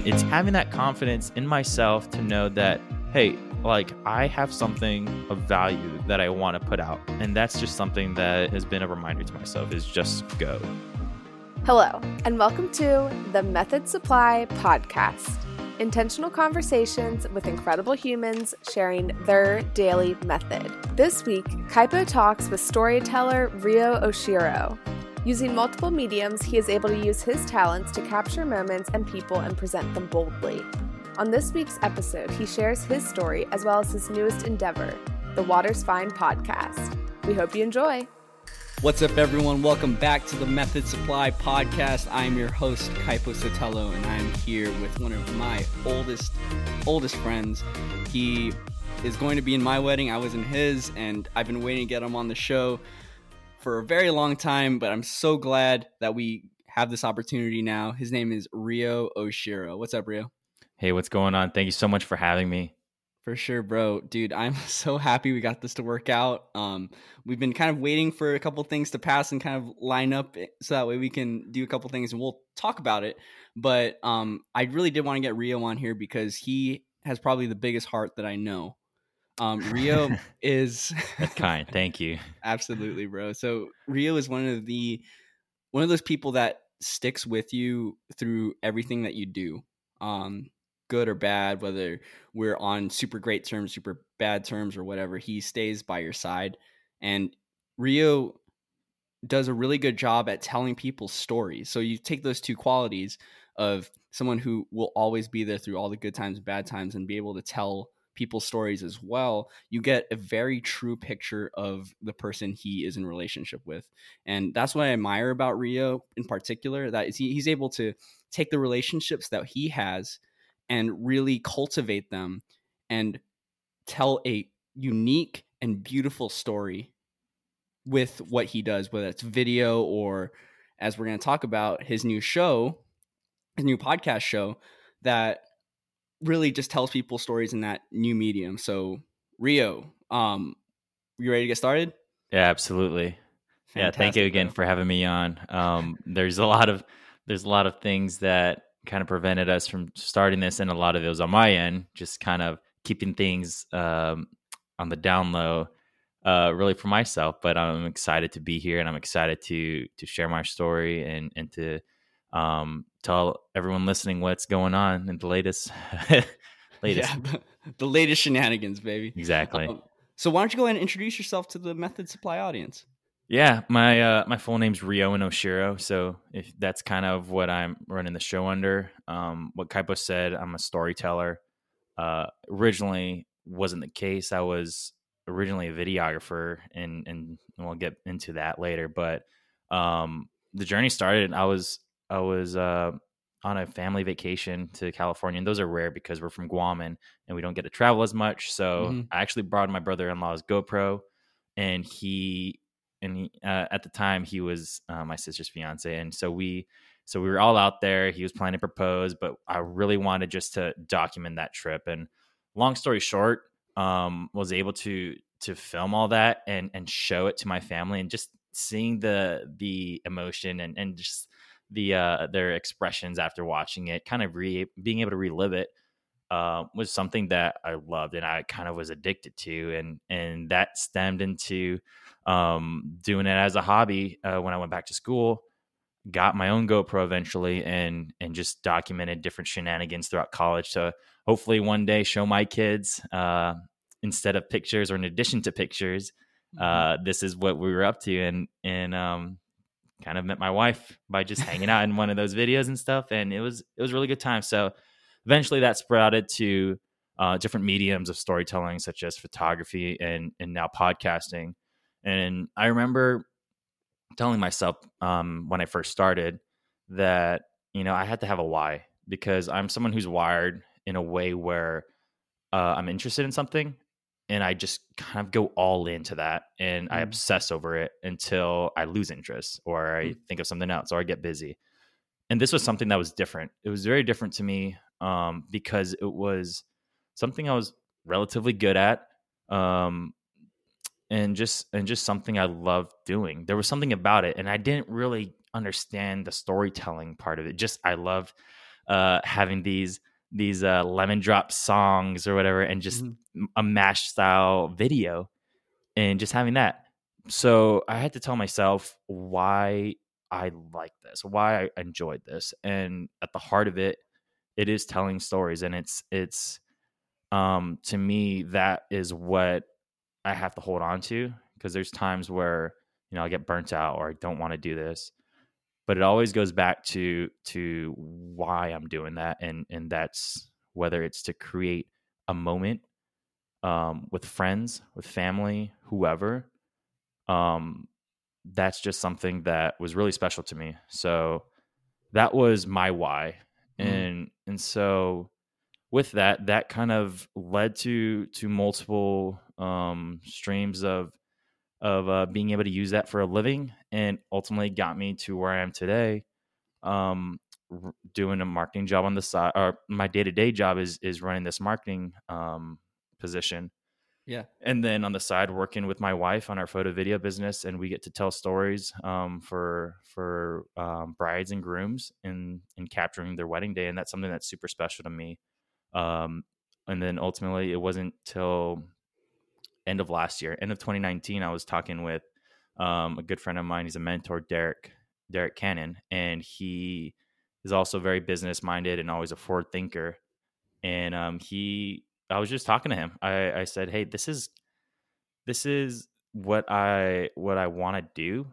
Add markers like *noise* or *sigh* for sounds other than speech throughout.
And it's having that confidence in myself to know that, hey, like I have something of value that I want to put out. And that's just something that has been a reminder to myself is just go. Hello, and welcome to the Method Supply podcast. Intentional conversations with incredible humans sharing their daily method. This week, Kaipo talks with storyteller Rio Oshiro. Using multiple mediums, he is able to use his talents to capture moments and people and present them boldly. On this week's episode, he shares his story as well as his newest endeavor, the Water's Fine podcast. We hope you enjoy. What's up, everyone? Welcome back to the Method Supply podcast. I'm your host, Kaipo Sotelo, and I'm here with one of my oldest, oldest friends. He is going to be in my wedding. I was in his, and I've been waiting to get him on the show for a very long time, but I'm so glad that we have this opportunity now. His name is Rio Oshiro. What's up, Rio? Hey, what's going on? Thank you so much for having me. For sure, bro. Dude, I'm *laughs* so happy we got this to work out. Um, we've been kind of waiting for a couple things to pass and kind of line up so that way we can do a couple things and we'll talk about it. But um, I really did want to get Rio on here because he has probably the biggest heart that I know. Um, Rio *laughs* is That's kind. Thank you. *laughs* absolutely, bro. So Rio is one of the one of those people that sticks with you through everything that you do, um, good or bad. Whether we're on super great terms, super bad terms, or whatever, he stays by your side. And Rio does a really good job at telling people stories. So you take those two qualities of someone who will always be there through all the good times and bad times and be able to tell people's stories as well, you get a very true picture of the person he is in relationship with. And that's what I admire about Rio in particular, that is he, he's able to take the relationships that he has and really cultivate them and tell a unique and beautiful story with what he does, whether it's video or as we're going to talk about his new show, his new podcast show that really just tells people stories in that new medium. So Rio, um, you ready to get started? Yeah, absolutely. Fantastic, yeah, thank you again bro. for having me on. Um, there's a lot of there's a lot of things that kind of prevented us from starting this, and a lot of it was on my end, just kind of keeping things um, on the down low, uh, really for myself. But I'm excited to be here, and I'm excited to to share my story and and to um, tell everyone listening what's going on in the latest *laughs* latest yeah, *laughs* the latest shenanigans, baby. Exactly. Um, so why don't you go ahead and introduce yourself to the Method Supply audience? Yeah, my uh, my full name's Rio and Oshiro. So if that's kind of what I'm running the show under. Um, what Kaipo said, I'm a storyteller. Uh, originally wasn't the case. I was originally a videographer, and and we'll get into that later. But um, the journey started. And I was I was uh, on a family vacation to California, and those are rare because we're from Guam and, and we don't get to travel as much. So mm-hmm. I actually brought my brother-in-law's GoPro, and he and he, uh, at the time he was uh, my sister's fiance, and so we so we were all out there. He was planning to propose, but I really wanted just to document that trip. And long story short, um, was able to to film all that and and show it to my family, and just seeing the the emotion and and just the uh, their expressions after watching it, kind of re- being able to relive it, uh, was something that I loved and I kind of was addicted to, and and that stemmed into um, doing it as a hobby uh, when I went back to school. Got my own GoPro eventually, and and just documented different shenanigans throughout college. So hopefully one day show my kids uh, instead of pictures or in addition to pictures. Mm-hmm. Uh, this is what we were up to, and and um, kind of met my wife by just hanging out in one of those videos and stuff and it was it was really good time. So eventually that sprouted to uh, different mediums of storytelling such as photography and and now podcasting. And i remember telling myself um, when i first started that you know i had to have a why because i'm someone who's wired in a way where uh, i'm interested in something and I just kind of go all into that and mm. I obsess over it until I lose interest or I mm. think of something else or I get busy. And this was something that was different. It was very different to me um, because it was something I was relatively good at um, and just and just something I loved doing. There was something about it and I didn't really understand the storytelling part of it. Just I loved uh, having these these uh, lemon drop songs or whatever, and just Mhm. a mash style video, and just having that. So I had to tell myself why I like this, why I enjoyed this, and at the heart of it, it is telling stories, and it's it's um to me that is what I have to hold on to because there's times where you know I get burnt out or I don't want to do this, but it always goes back to to why I'm doing that, and and that's whether it's to create a moment um, with friends, with family, whoever. Um, that's just something that was really special to me. So that was my why, Mhm. and and so with that, that kind of led to to multiple um, streams of of uh, being able to use that for a living, and ultimately got me to where I am today. Um, r- doing a marketing job on the side, or my day to day job is is running this marketing um, position, Yeah. and then on the side working with my wife on our photo video business, and we get to tell stories um, for for um, brides and grooms and and capturing their wedding day, and that's something that's super special to me. Um, and then ultimately, it wasn't till end of last year, end of 2019, I was talking with um, a good friend of mine. He's a mentor, Derek Derek Cannon, and he is also very business minded and always a forward thinker. And um, he, I was just talking to him. I, I said, "Hey, this is this is what I what I want to do."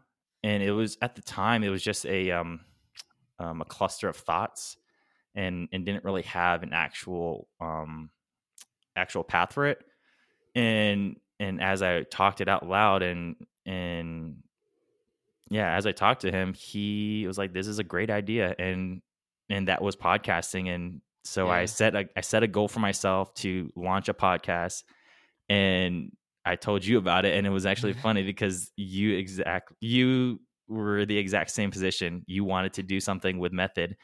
And it was at the time, it was just a um, um, a cluster of thoughts, and and didn't really have an actual um, actual path for it. And and as I talked it out loud and and yeah, as I talked to him, he was like, "This is a great idea," and and that was podcasting. And so I set a, I set a goal for myself to launch a podcast, and I told you about it, and it was actually *laughs* funny because you exact you were the exact same position. You wanted to do something with method,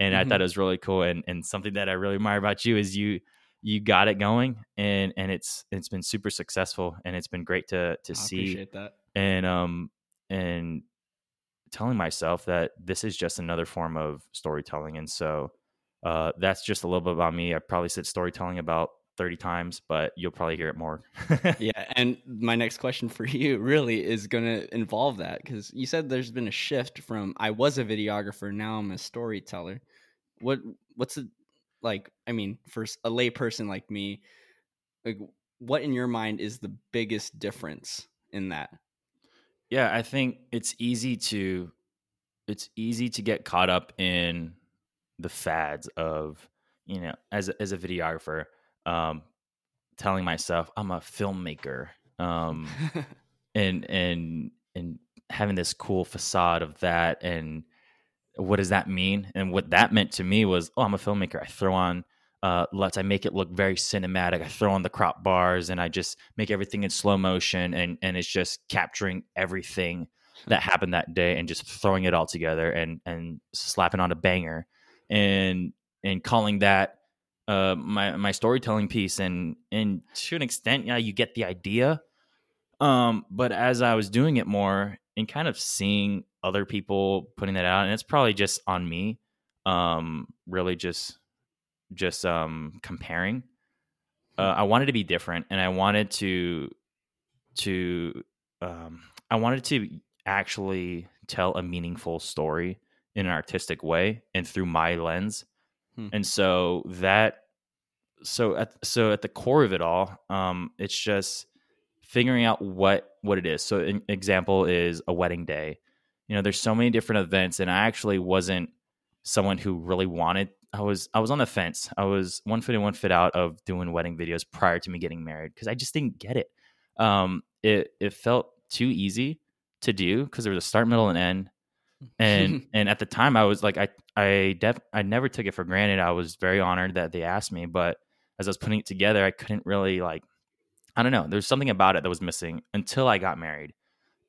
and I Mhm. thought it was really cool. And and something that I really admire about you is you you got it going, and and it's it's been super successful, and it's been great to to I see appreciate that. and um and telling myself that this is just another form of storytelling and so uh that's just a little bit about me. I probably said storytelling about 30 times but you'll probably hear it more. *laughs* Yeah and my next question for you really is going to involve that because you said there's been a shift from i was a videographer now i'm a storyteller. What what's it like i mean for a layperson like me like what in your mind is the biggest difference in that? Yeah i think it's easy to it's easy to get caught up in the fads of you know as as a videographer um telling myself i'm a filmmaker um *laughs* and and and having this cool facade of that and what does that mean? And what that meant to me was oh i'm a filmmaker. I throw on uh let's i make it look very cinematic. I throw on the crop bars and i just make everything in slow motion and and it's just capturing everything that happened that day and just throwing it all together and and slapping on a banger. And and calling that uh my my storytelling piece and and to an extent yeah you get the idea. Um but as i was doing it more and kind of seeing other people putting that out and it's probably just on me um really just just um comparing. Uh, i wanted to be different and i wanted to to um i wanted to actually tell a meaningful story in an artistic way and through my lens. Hmm. and so that so at so at the core of it all um it's just figuring out what what it is. So an example is a wedding day you know there's so many different events and i actually wasn't someone who really wanted i was i was on the fence. I was one foot in one foot out of doing wedding videos prior to me getting married because i just didn't get it. Um it it felt too easy to do because there was a start middle and end. And *laughs* and at the time i was like i i def i never took it for granted. I was very honored that they asked me but as i was putting it together i couldn't really like i don't know there's something about it that was missing until i got married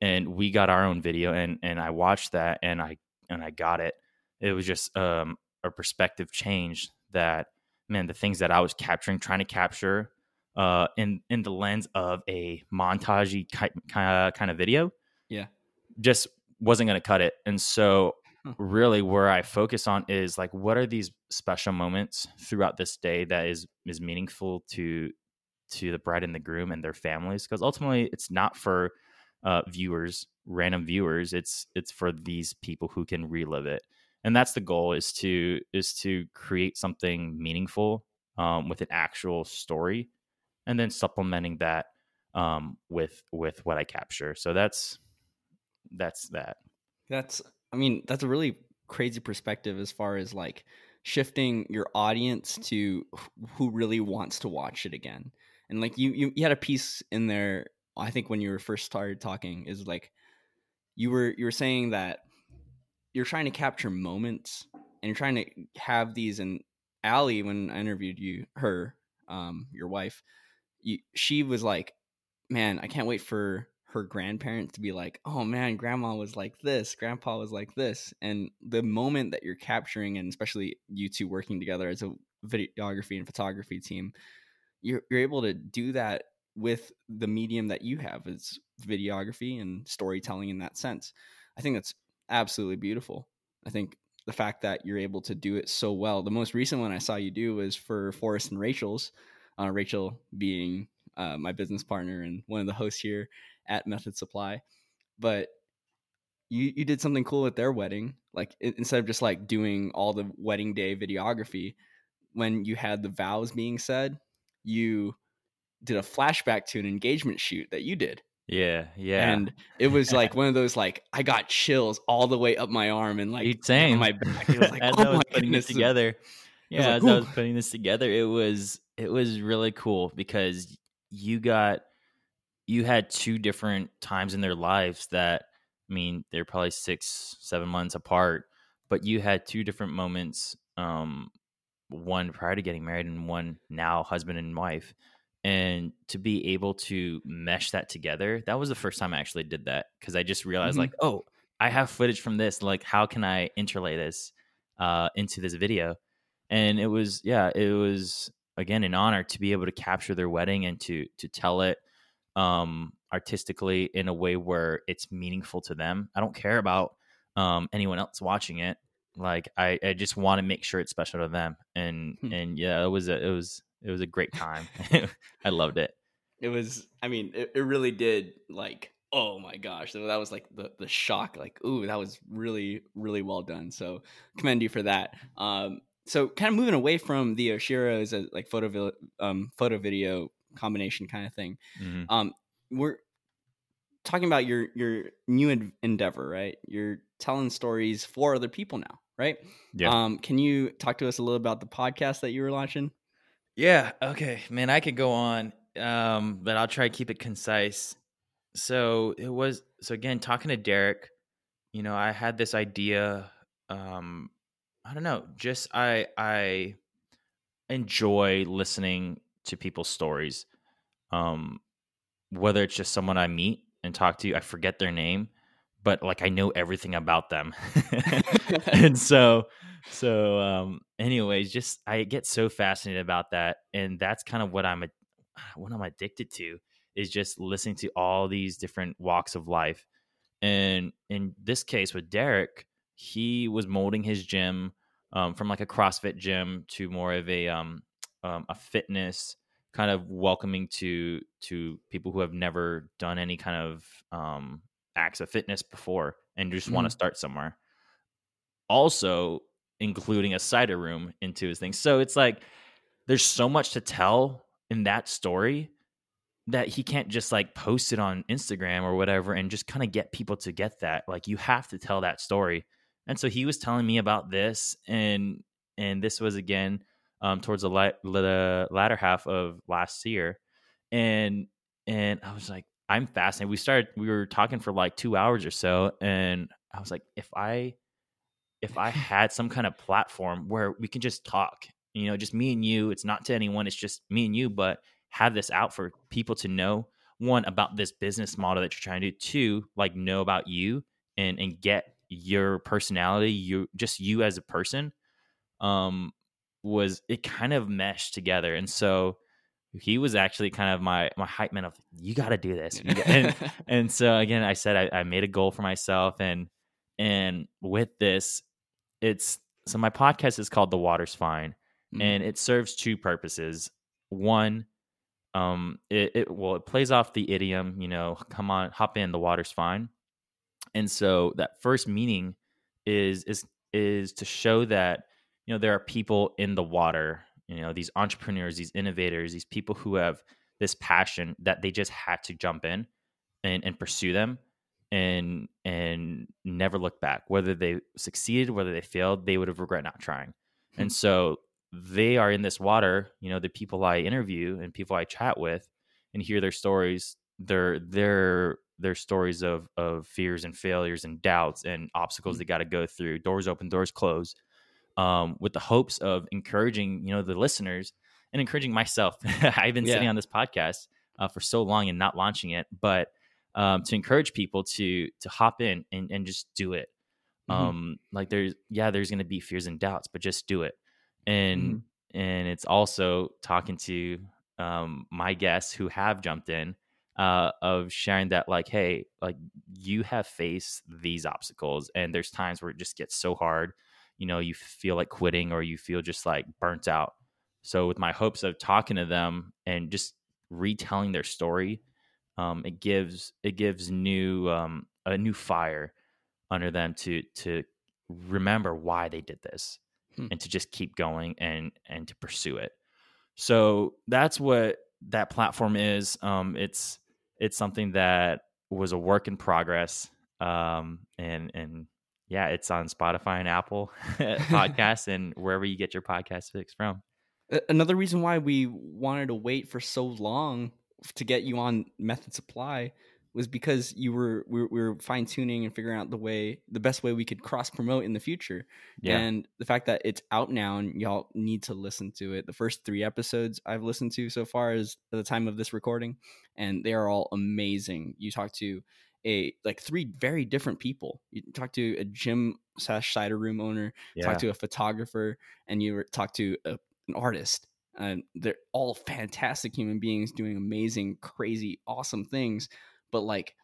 and we got our own video and and i watched that and i and i got it it was just um a perspective change that man the things that i was capturing trying to capture uh in in the lens of a montagey kind of kind of video yeah just wasn't going to cut it. And so Huh. really where I focus on is like what are these special moments throughout this day that is is meaningful to to the bride and the groom and their families because ultimately it's not for uh, viewers, random viewers. It's it's for these people who can relive it, and that's the goal is to is to create something meaningful um, with an actual story, and then supplementing that um, with with what I capture. So that's that's that. That's, I mean, that's a really crazy perspective as far as like shifting your audience to who really wants to watch it again. And like you, you, you had a piece in there. I think when you were first started talking is like you were you were saying that you're trying to capture moments and you're trying to have these. And Allie, when I interviewed you, her, um, your wife, you, she was like, "Man, I can't wait for her grandparents to be like, oh man, grandma was like this, grandpa was like this. And the moment that you're capturing, and especially you two working together as a videography and photography team, you're, you're able to do that with the medium that you have is videography and storytelling in that sense. I think that's absolutely beautiful. I think the fact that you're able to do it so well. The most recent one I saw you do was for Forrest and Rachel's, uh, Rachel being uh, my business partner and one of the hosts here at Method Supply, but you you did something cool at their wedding. Like instead of just like doing all the wedding day videography, when you had the vows being said, you did a flashback to an engagement shoot that you did. Yeah, yeah. And it was like *laughs* one of those like I got chills all the way up my arm and like *laughs* same. my back. It was *laughs* like, as oh I was putting goodness. this together, yeah, like, as I was putting this together, it was it was really cool because you got you had two different times in their lives that I mean they're probably six seven months apart, but you had two different moments. Um, one prior to getting married and one now husband and wife and to be able to mesh that together that was the first time i actually did that because i just realized Mhm. like oh i have footage from this like how can i interlay this uh, into this video and it was yeah it was again an honor to be able to capture their wedding and to to tell it um artistically in a way where it's meaningful to them i don't care about um anyone else watching it like i i just want to make sure it's special to them and Hmm. and yeah it was a it was it was a great time. *laughs* *laughs* I loved it. It was i mean it, it really did like oh my gosh so that was like the the shock like ooh that was really really well done so commend you for that. Um so kind of moving away from the oshiro as a like photo um photo video combination kind of thing Mhm. um we're talking about your your new en- endeavor right? You're telling stories for other people now right? Yeah. Um can you talk to us a little about the podcast that you were launching Yeah. Okay, man. I could go on, um, but I'll try to keep it concise. So it was. So again, talking to Derek, you know, I had this idea. Um, I don't know. Just I I enjoy listening to people's stories. Um, whether it's just someone I meet and talk to, I forget their name, but like I know everything about them. *laughs* and so so um anyways, just I get so fascinated about that and that's kind of what I'm a, *sighs* what I'm addicted to is just listening to all these different walks of life. And in this case with Derek, he was molding his gym um, from like a CrossFit gym to more of a um, *tsk* um, a fitness kind of welcoming to to people who have never done any kind of um, acts of fitness before and just want to start somewhere. Also, including a cider room into his thing. So it's like there's so much to tell in that story that he can't just like post it on Instagram or whatever and just kind of get people to get that. Like you have to tell that story. And so he was telling me about this and and this was again um, towards the, la- the latter half of last year and and I was like I'm fascinated. We started we were talking for like 2 hours or so and I was like if I if I had some kind of platform where we can just talk, you know, just me and you, it's not to anyone, it's just me and you, but have this out for people to know one about this business model that you're trying to do, two, like know about you and and get your personality, you just you as a person, um, was it kind of meshed together. And so he was actually kind of my my hype man of you got to do this. And, *laughs* and so again, I said I, I made a goal for myself, and and with this, it's so my podcast is called The Water's Fine, Mhm. and it serves two purposes. One, um, it, it well, it plays off the idiom, you know, come on, hop in, the water's fine. And so that first meaning is is is to show that you know there are people in the water, you know, these entrepreneurs, these innovators, these people who have this passion that they just had to jump in and, and pursue them and and never look back. Whether they succeeded, whether they failed, they would have regret not trying. Hmm. And so they are in this water, you know, the people I interview and people I chat with and hear their stories, their their their stories of of fears and failures and doubts and obstacles Mm. they got to go through, doors open, doors close, um, with the hopes of encouraging, you know, the listeners and encouraging myself. *laughs* I've been sitting on this podcast uh, for so long and not launching it, but um, to encourage people to to hop in and, and just do it. Mhm. Um, like there's yeah, there's gonna be fears and doubts, but just do it. And Mhm. and it's also talking to um my guests who have jumped in uh of sharing that like hey like you have faced these obstacles and there's times where it just gets so hard you know you feel like quitting or you feel just like burnt out so with my hopes of talking to them and just retelling their story um it gives it gives new um a new fire under them to to remember why they did this Hmm. and to just keep going and and to pursue it so that's what that platform is um it's it's something that was a work in progress um and and yeah it's on spotify and apple *laughs* *laughs* podcasts and wherever you get your podcast fix from Another reason why we wanted to wait for so long to get you on Method Supply was because you were we were, we were fine tuning and figuring out the way the best way we could cross promote in the future. yeah And the fact that it's out now and y'all need to listen to it. The first three episodes I've listened to so far is at the time of this recording, and they are all amazing. You talk to a like three very different people. You talk to a gym slash cider room owner, yeah talk to a photographer, and you talk to a, an artist. And they're all fantastic human beings doing amazing, crazy, awesome things. But like,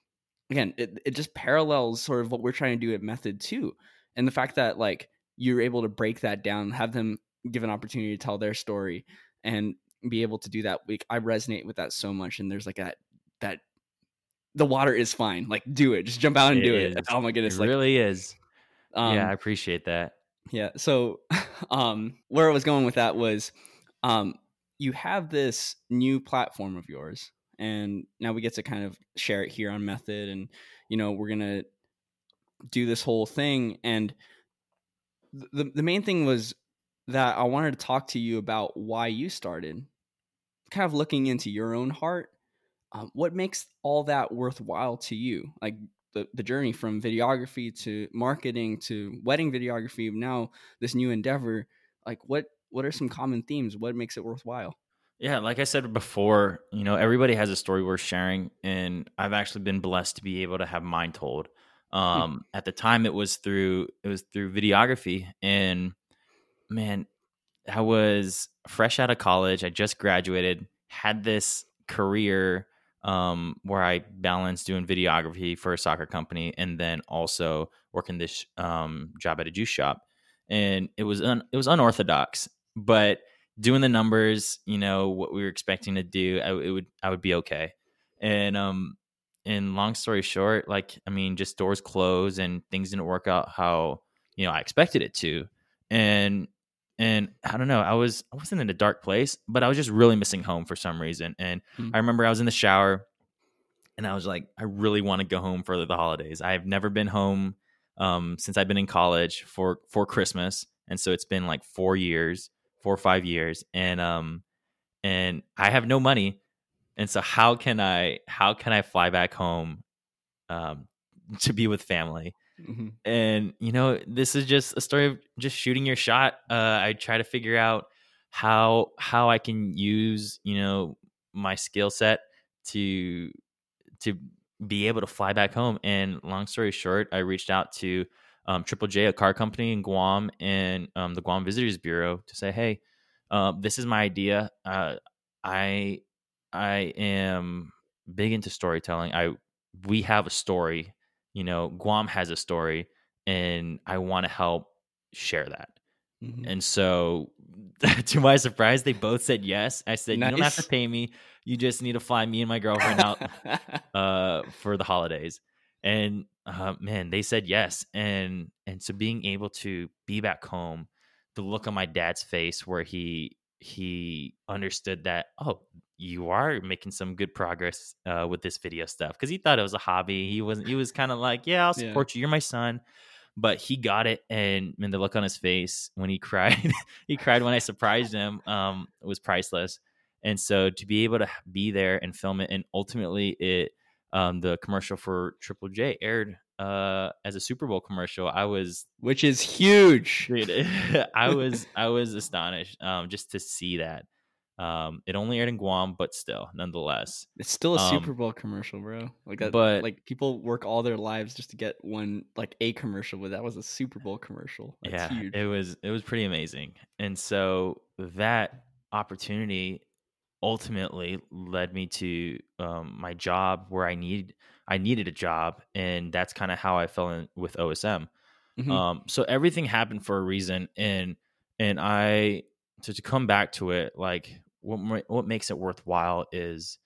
again, it, it just parallels sort of what we're trying to do at Method too. And the fact that like you're able to break that down, have them give an opportunity to tell their story and be able to do that. Like I resonate with that so much. And there's like that that the water is fine. Like do it. Just jump out and do It do it. is. *laughs* Oh my goodness. it Like really is um, yeah i appreciate that yeah. So, *laughs* um, where I was going with that was, um, you have this new platform of yours, and now we get to kind of share it here on Method, and you know we're gonna do this whole thing. And the the main thing was that I wanted to talk to you about why you started, kind of looking into your own heart. Um, what makes all that worthwhile to you? Like the, the journey from videography to marketing to wedding videography now this new endeavor like what what are some common themes what makes it worthwhile Yeah, like I said before, you know, everybody has a story worth sharing, and I've actually been blessed to be able to have mine told. Um, At the time, it was through it was through videography, and man, I was fresh out of college. I just graduated, had this career um, where I balanced doing videography for a soccer company, and then also working this um, job at a juice shop, and it was un- it was unorthodox, but doing the numbers, you know, what we were expecting to do, I, it would I would be okay. And um and long story short, like I mean, just doors closed and things didn't work out how, you know, I expected it to. And and I don't know, I was I wasn't in a dark place, but I was just really missing home for some reason. And Hmm. I remember I was in the shower and I was like, I really want to go home for the holidays. I've never been home um, since I've been in college for for Christmas, and so it's been like four years, four or five years, and um, and I have no money, and so how can I how can I fly back home, um, *laughs* to be with family? Mhm. and you know this is just a story of just shooting your shot uh i try to figure out how how i can use you know my skill set to to be able to fly back home and long story short i reached out to um, triple j a car company in guam and um, the guam visitors bureau to say hey uh, this is my idea uh, i i am big into storytelling i we have a story you know guam has a story and I want to help share that. Mhm. And so, *laughs* to my surprise, they both said yes. I said, "You don't have to pay me. You just need to fly me and my girlfriend out *laughs* uh, for the holidays." And uh, man, they said yes. And and so being able to be back home, the look on my dad's face where he he understood that oh you are making some good progress uh, with this video stuff because he thought it was a hobby he wasn't he was kind of like yeah i'll Yeah. support you you're my son but he got it and and the look on his face when he *laughs* cried he cried when i surprised him um was priceless and so to be able to be there and film it and ultimately it um the commercial for triple j aired uh as a super bowl commercial i was Which is huge. Dude, *laughs* I was I was astonished um just to see that. Um it only aired in Guam, but still, nonetheless. It's still a Um, Super Bowl commercial, bro. Like that, but- like people work all their lives just to get one, like a commercial. But that was a Super Bowl commercial. That's yeah, huge. it was it was pretty amazing. And so that opportunity ultimately led me to um my job where I need I needed a job and that's kind of how I fell in with OSM. Mhm. Um, so everything happened for a reason, and and I to, to come back to it, like what what makes it worthwhile is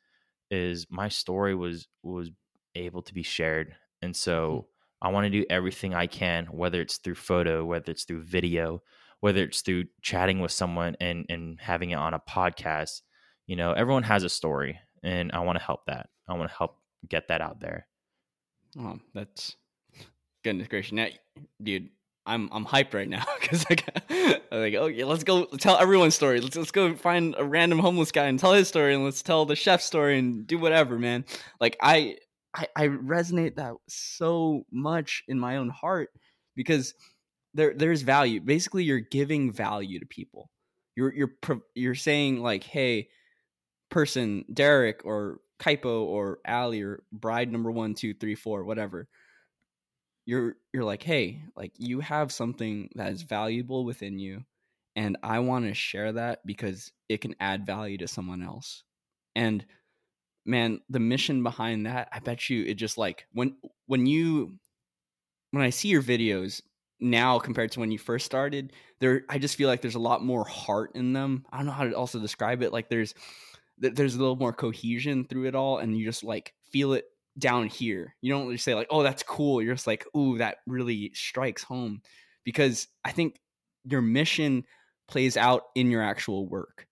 is my story was was able to be shared, and so I want to do everything I can, whether it's through photo, whether it's through video, whether it's through chatting with someone and and having it on a podcast. You know, everyone has a story, and I want to help that. I want to help get that out there. Oh, that's *laughs* goodness gracious. Now, dude, I'm I'm hyped right now because like I'm like, oh yeah, let's go tell everyone's story. Let's let's go find a random homeless guy and tell his story, and let's tell the chef's story and do whatever, man. Like I I, I resonate that so much in my own heart because there there's value. Basically, you're giving value to people. You're you're you're saying like, hey, person Derek or Kaipo or Allie or bride number one, two, three, four, whatever. You're you're like, hey, like you have something that is valuable within you, and I want to share that because it can add value to someone else. And man, the mission behind that, I bet you it just like when when you when I see your videos now compared to when you first started, there I just feel like there's a lot more heart in them. I don't know how to also describe it. Like there's th- there's a little more cohesion through it all, and you just like feel it down here. You don't just say like, "Oh, that's cool." You're just like, "Ooh, that really strikes home," because I think your mission plays out in your actual work,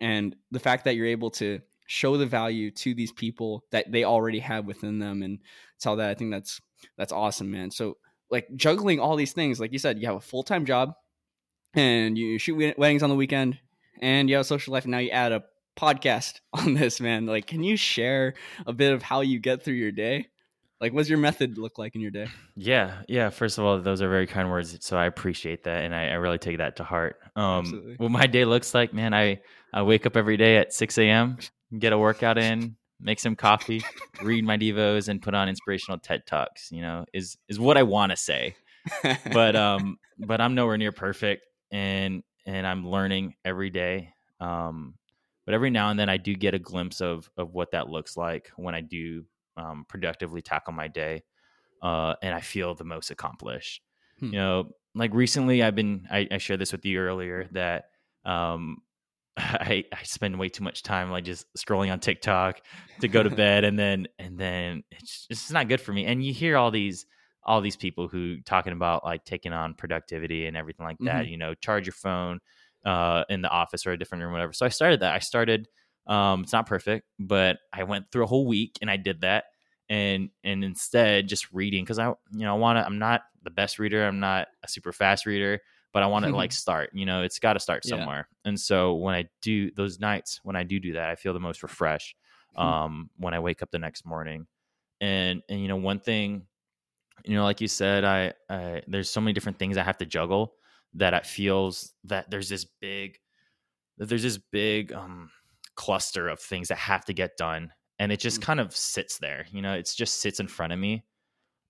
and the fact that you're able to show the value to these people that they already have within them, and tell that I think that's that's awesome, man. So like juggling all these things, like you said, you have a full time job, and you shoot weddings on the weekend, and you have a social life, and now you add a podcast *laughs* on this, man. Like, can you share a bit of how you get through your day? Like, what's your method look like in your day? Yeah, yeah. First of all, those are very kind words, so I appreciate that, and I, I really take that to heart. Um, Absolutely. what my day looks like, man, I I wake up every day at six a.m., get a workout in, make some coffee, read my devos, and put on inspirational TED talks. You know, is is what I want to say, but *laughs* um, but I'm nowhere near perfect, and and I'm learning every day. Um, but every now and then I do get a glimpse of of what that looks like when I do um, productively tackle my day, uh, and I feel the most accomplished. Hmm. You know, like recently I've been I, I shared this with you earlier that um, *laughs* I I spend way too much time like just scrolling on TikTok to go to bed, and then and then it's it's not good for me. And you hear all these all these people who talking about like taking on productivity and everything like that. You know, charge your phone uh, in the office or a different room, whatever. So I started that. I started. Um, it's not perfect, but I went through a whole week and I did that. And and instead just reading because I you know I want to. I'm not the best reader. I'm not a super fast reader, but I want to like *laughs* start. You know, it's got to start Yeah. somewhere. And so when I do those nights, when I do do that, I feel the most refreshed. Hmm. Um, when I wake up the next morning, and and you know one thing you know like you said i, I there's so many different things i have to juggle that it feels that there's this big there's this big um cluster of things that have to get done and it just Mm. kind of sits there you know it's just sits in front of me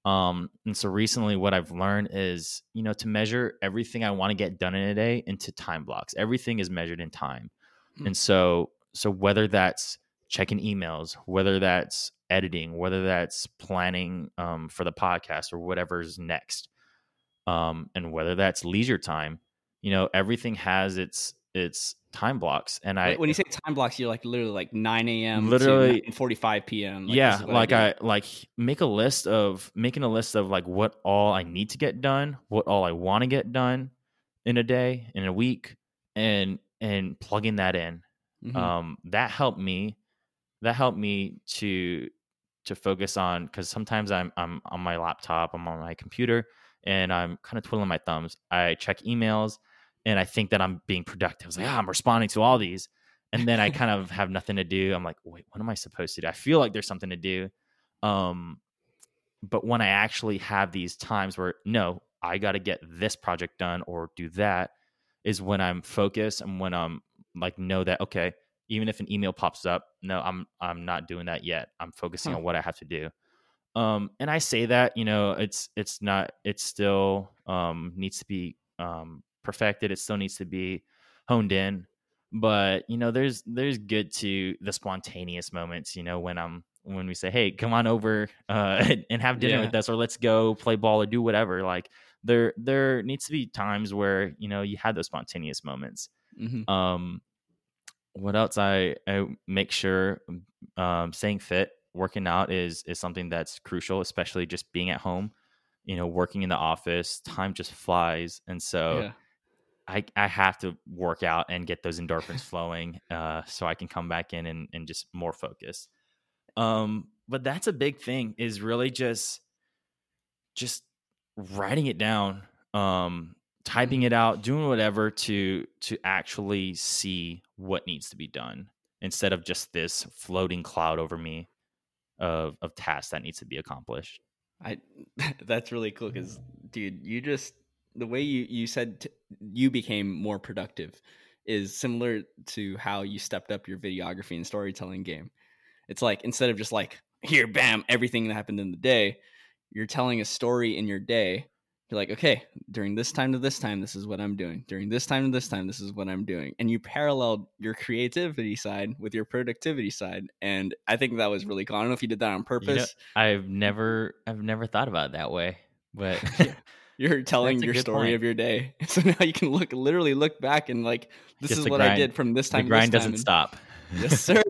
um and so recently what i've learned is you know to measure everything i want to get done in a day into time blocks everything is measured in time Hmm. and so so whether that's checking emails whether that's editing whether that's planning um, for the podcast or whatever's next um, and whether that's leisure time. You know, everything has its its time blocks, and I when you say time blocks, you're like literally like 9 a.m. Literally- to 45 p.m. Like, yeah this is what like do. I, like make a list of making a list of like what all i need to get done what all i want to get done in a day in a week and and plugging that in Mhm. um that helped me that helped me to to focus on because sometimes i'm i'm on my laptop i'm on my computer and i'm kind of twiddling my thumbs i check emails and i think that i'm being productive. It's like ah, i'm responding to all these. And then i kind of have nothing to do. I'm like wait what am i supposed to do? I feel like there's something to do um but when i actually have these times where no i got to get this project done or do that is when i'm focused and when i'm like know that okay even if an email pops up no i'm i'm not doing that yet. I'm focusing Huh. on what i have to do um and i say that you know it's it's not it still um needs to be um perfected it still needs to be honed in but you know there's there's good to the spontaneous moments you know when i'm when we say hey come on over uh *laughs* and, have dinner Yeah. with us or let's go play ball or do whatever like there there needs to be times where you know you had those spontaneous moments Mhm. um what else i i make sure um staying fit working out is is something that's crucial especially just being at home you know working in the office time just flies and so yeah. I, I have to work out and get those endorphins *laughs* flowing uh, so I can come back in and, and just more focused. Um, but that's a big thing is really just just writing it down, um, typing it out, doing whatever to to actually see what needs to be done instead of just this floating cloud over me of of tasks that needs to be accomplished. I *laughs* that's really cool because, mm. dude, you just the way you you said t- you became more productive is similar to how you stepped up your videography and storytelling game. It's like instead of just like here, bam, everything that happened in the day, you're telling a story in your day. You're like, okay, during this time to this time, this is what I'm doing. During this time to this time, this is what I'm doing. And you paralleled your creativity side with your productivity side. And I think that was really cool. I don't know if you did that on purpose. I've never I've never thought about it that way, but *laughs* Yeah. You're *laughs* telling your story point. of your day. *laughs* So now you can look literally look back and like this Just is the what I did from this the time to grind this time. doesn't and- stop. yes, sir.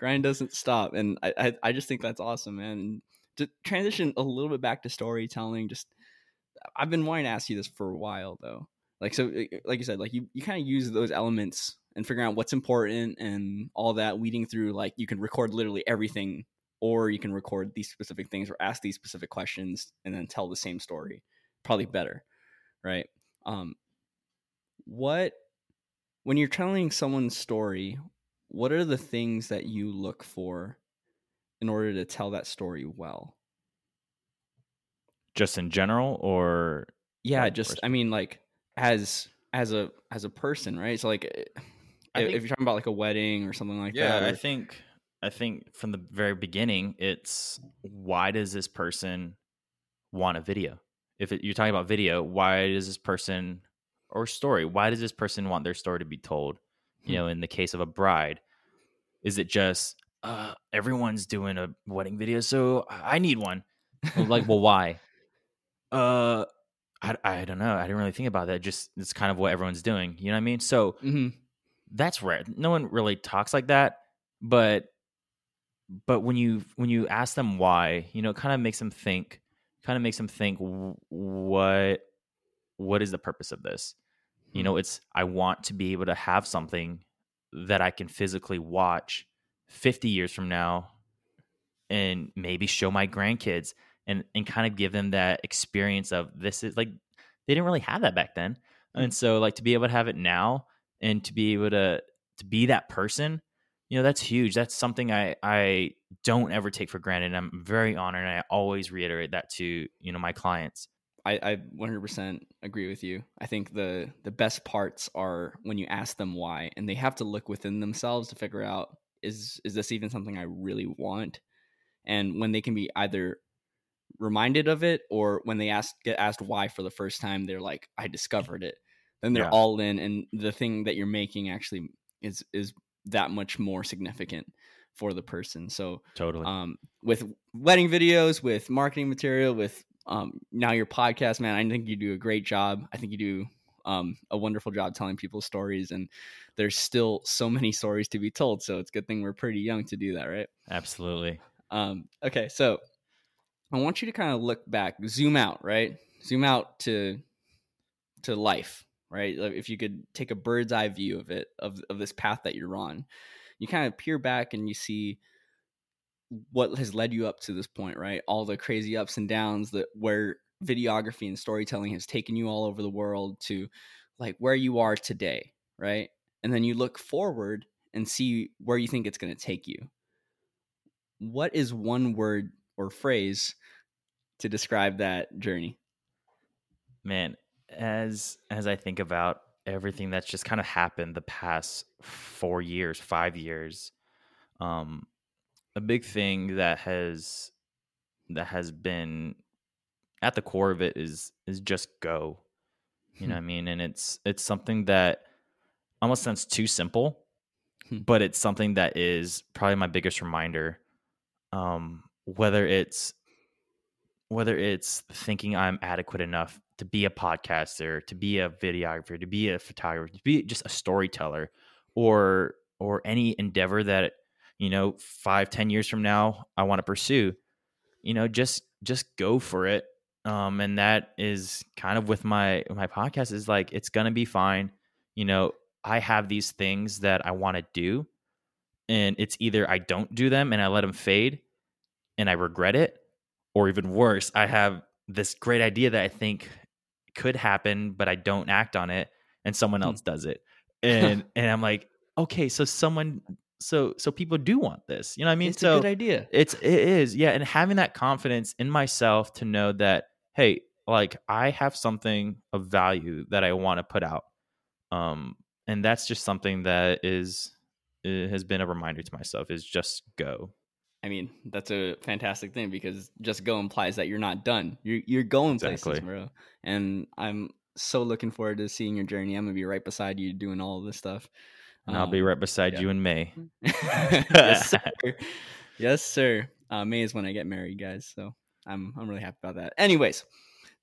grind doesn't stop. And I, I I just think that's awesome, man. And to transition a little bit back to storytelling, just I've been wanting to ask you this for a while though. Like so eh, like you said, like you, you kind of use those elements and figure out what's important and all that weeding through like you can record literally everything or you can record these specific things or ask these specific questions and then tell the same story. Probably better. Right? Um what when you're telling someone's story, what are the things that you look for in order to tell that story well? Just in general, or Yeah, just first- I mean like as as a as a person, right? So like eh, I if you're talking about like a wedding or something like yeah, that. I or- think I think from the very beginning, it's why does this person want a video? If it, you're talking about video, why does this person or story? Why does this person want their story to be told? You Hmm. know, in the case of a bride, is it just uh, everyone's doing a wedding video, so I need one? *laughs* Like, well, why? Uh, I, I don't know. I didn't really think about that. Just it's kind of what everyone's doing. You know what I mean? So Mhm. that's rare. No one really talks like that, but but when you when you ask them why, you know, it kind of makes them think. Kind of makes them think what what is the purpose of this? You Hmm. know, it's I want to be able to have something that I can physically watch 50 years from now and maybe show my grandkids and and kind of give them that experience of this is like they didn't really have that back then. And mm. so like to be able to have it now and to be able to to be that person, you know, that's huge. That's something I I don't ever take for granted. I'm very honored and I always reiterate that to, you know, my clients. I, I 100% agree with you. I think the the best parts are when you ask them why, and they have to look within themselves to figure out is is this even something I really want? And when they can be either reminded of it or when they ask get asked why for the first time, they're like, I discovered it. Then they're Yeah. all in, and the thing that you're making actually is is that much more significant for the person. So Totally. um, with wedding videos, with marketing material, with um, now your podcast, man. I think you do a great job. I think you do um, a wonderful job telling people stories, and there's still so many stories to be told. So it's a good thing we're pretty young to do that, right? Absolutely. Um, okay, so I want you to kind of look back, zoom out, right? Zoom out to to life, right? If you could take a bird's eye view of it, of of this path that you're on, you kind of peer back and you see what has led you up to this point, right? All the crazy ups and downs that where videography and storytelling has taken you all over the world to like where you are today, right? And then you look forward and see where you think it's going to take you. What is one word or phrase to describe that journey? Man, as as I think about everything that's just kind of happened the past 4 years, 5 years, um a big thing that has that has been at the core of it is is just go. You know what I mean? And it's it's something that almost sounds too simple, Hmm. but it's something that is probably my biggest reminder. Um, whether it's whether it's thinking I'm adequate enough to be a podcaster, to be a videographer, to be a photographer, to be just a storyteller, or or any endeavor that you know five ten years from now I want to pursue, you know, just just go for it. Um, and that is kind of with my my podcast is like it's gonna be fine. You know, I have these things that I want to do, and it's either I don't do them and I let them fade, and I regret it, or even worse, I have this great idea that I think could happen, but I don't act on it, and someone Hmm. else does it, *laughs* and and I'm like, okay, so someone, so so people do want this, you know what I mean? it's so a good idea. it's it is, yeah, and having that confidence in myself to know that hey, like I have something of value that I want to put out. Um and that's just something that is has been a reminder to myself is just go. I mean, that's a fantastic thing because just go implies that you're not done. You're you're going places, Exactly. bro. And I'm so looking forward to seeing your journey. I'm gonna be right beside you doing all of this stuff. And I'll be Um, right beside yeah. you in May. *laughs* *laughs* yes, sir. Yes, sir. Uh, May is when I get married, guys. So I'm I'm really happy about that. Anyways,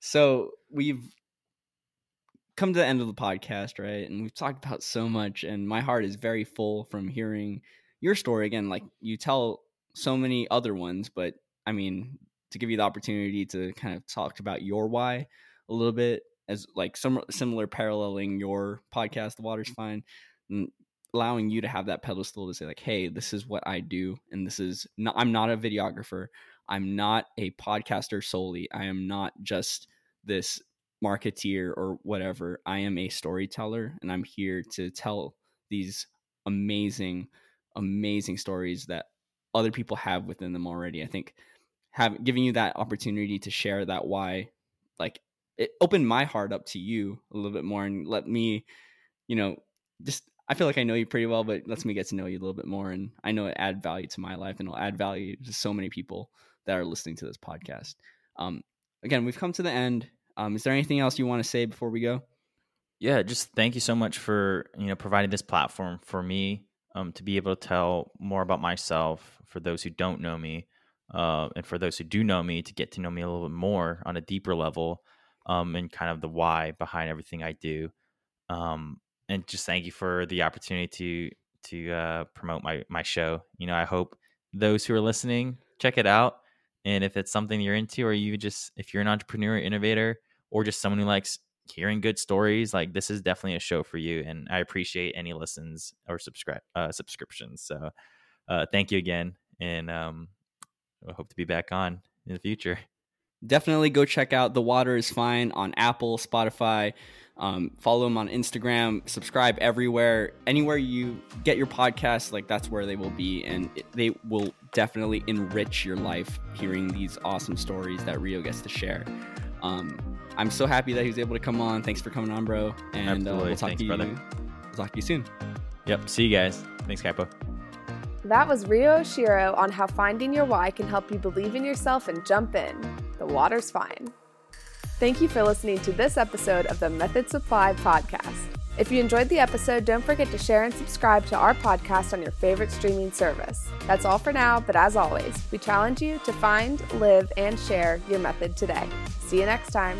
so we've come to the end of the podcast, right? And we've talked about so much, and my heart is very full from hearing your story again. Like you tell so many other ones, but I mean, to give you the opportunity to kind of talk about your why a little bit, as like some similar paralleling your podcast, The Water's mm-hmm. Fine, and allowing you to have that pedestal to say like, hey, this is what I do, and this is not. I'm not a videographer. I'm not a podcaster solely. I am not just this marketeer or whatever. I am a storyteller and I'm here to tell these amazing, amazing stories that other people have within them already. I think have giving you that opportunity to share that why, like it opened my heart up to you a little bit more and let me, you know, just I feel like I know you pretty well, but lets me get to know you a little bit more. And I know it add value to my life and it'll add value to so many people that are listening to this podcast. Um, again, we've come to the end. Um, is there anything else you want to say before we go? yeah just thank you so much for you know providing this platform for me um, to be able to tell more about myself for those who don't know me uh, and for those who do know me to get to know me a little bit more on a deeper level um, and kind of the why behind everything i do. Um, and just thank you for the opportunity to to uh, promote my my show. You know i hope those who are listening check it out and if it's something you're into or you just if you're an entrepreneur innovator or just someone who likes hearing good stories like this is definitely a show for you and i appreciate any listens or subscribe uh, subscriptions so uh, thank you again and um, i hope to be back on in the future Definitely go check out The Water is Fine on Apple, Spotify. Um, follow them on Instagram. Subscribe everywhere. Anywhere you get your podcast, like that's where they will be. And it, they will definitely enrich your life hearing these awesome stories that Rio gets to share. Um, I'm so happy that he was able to come on. Thanks for coming on, bro. And uh, Absolutely. we'll talk Thanks, to you. brother. We'll talk to you soon. yep see you guys thanks Kaipo That was Rio Oshiro on how finding your why can help you believe in yourself and jump in. The water's fine. Thank you for listening to this episode of the Method Supply podcast. If you enjoyed the episode, don't forget to share and subscribe to our podcast on your favorite streaming service. That's all for now, but as always, we challenge you to find, live, and share your method today. See you next time.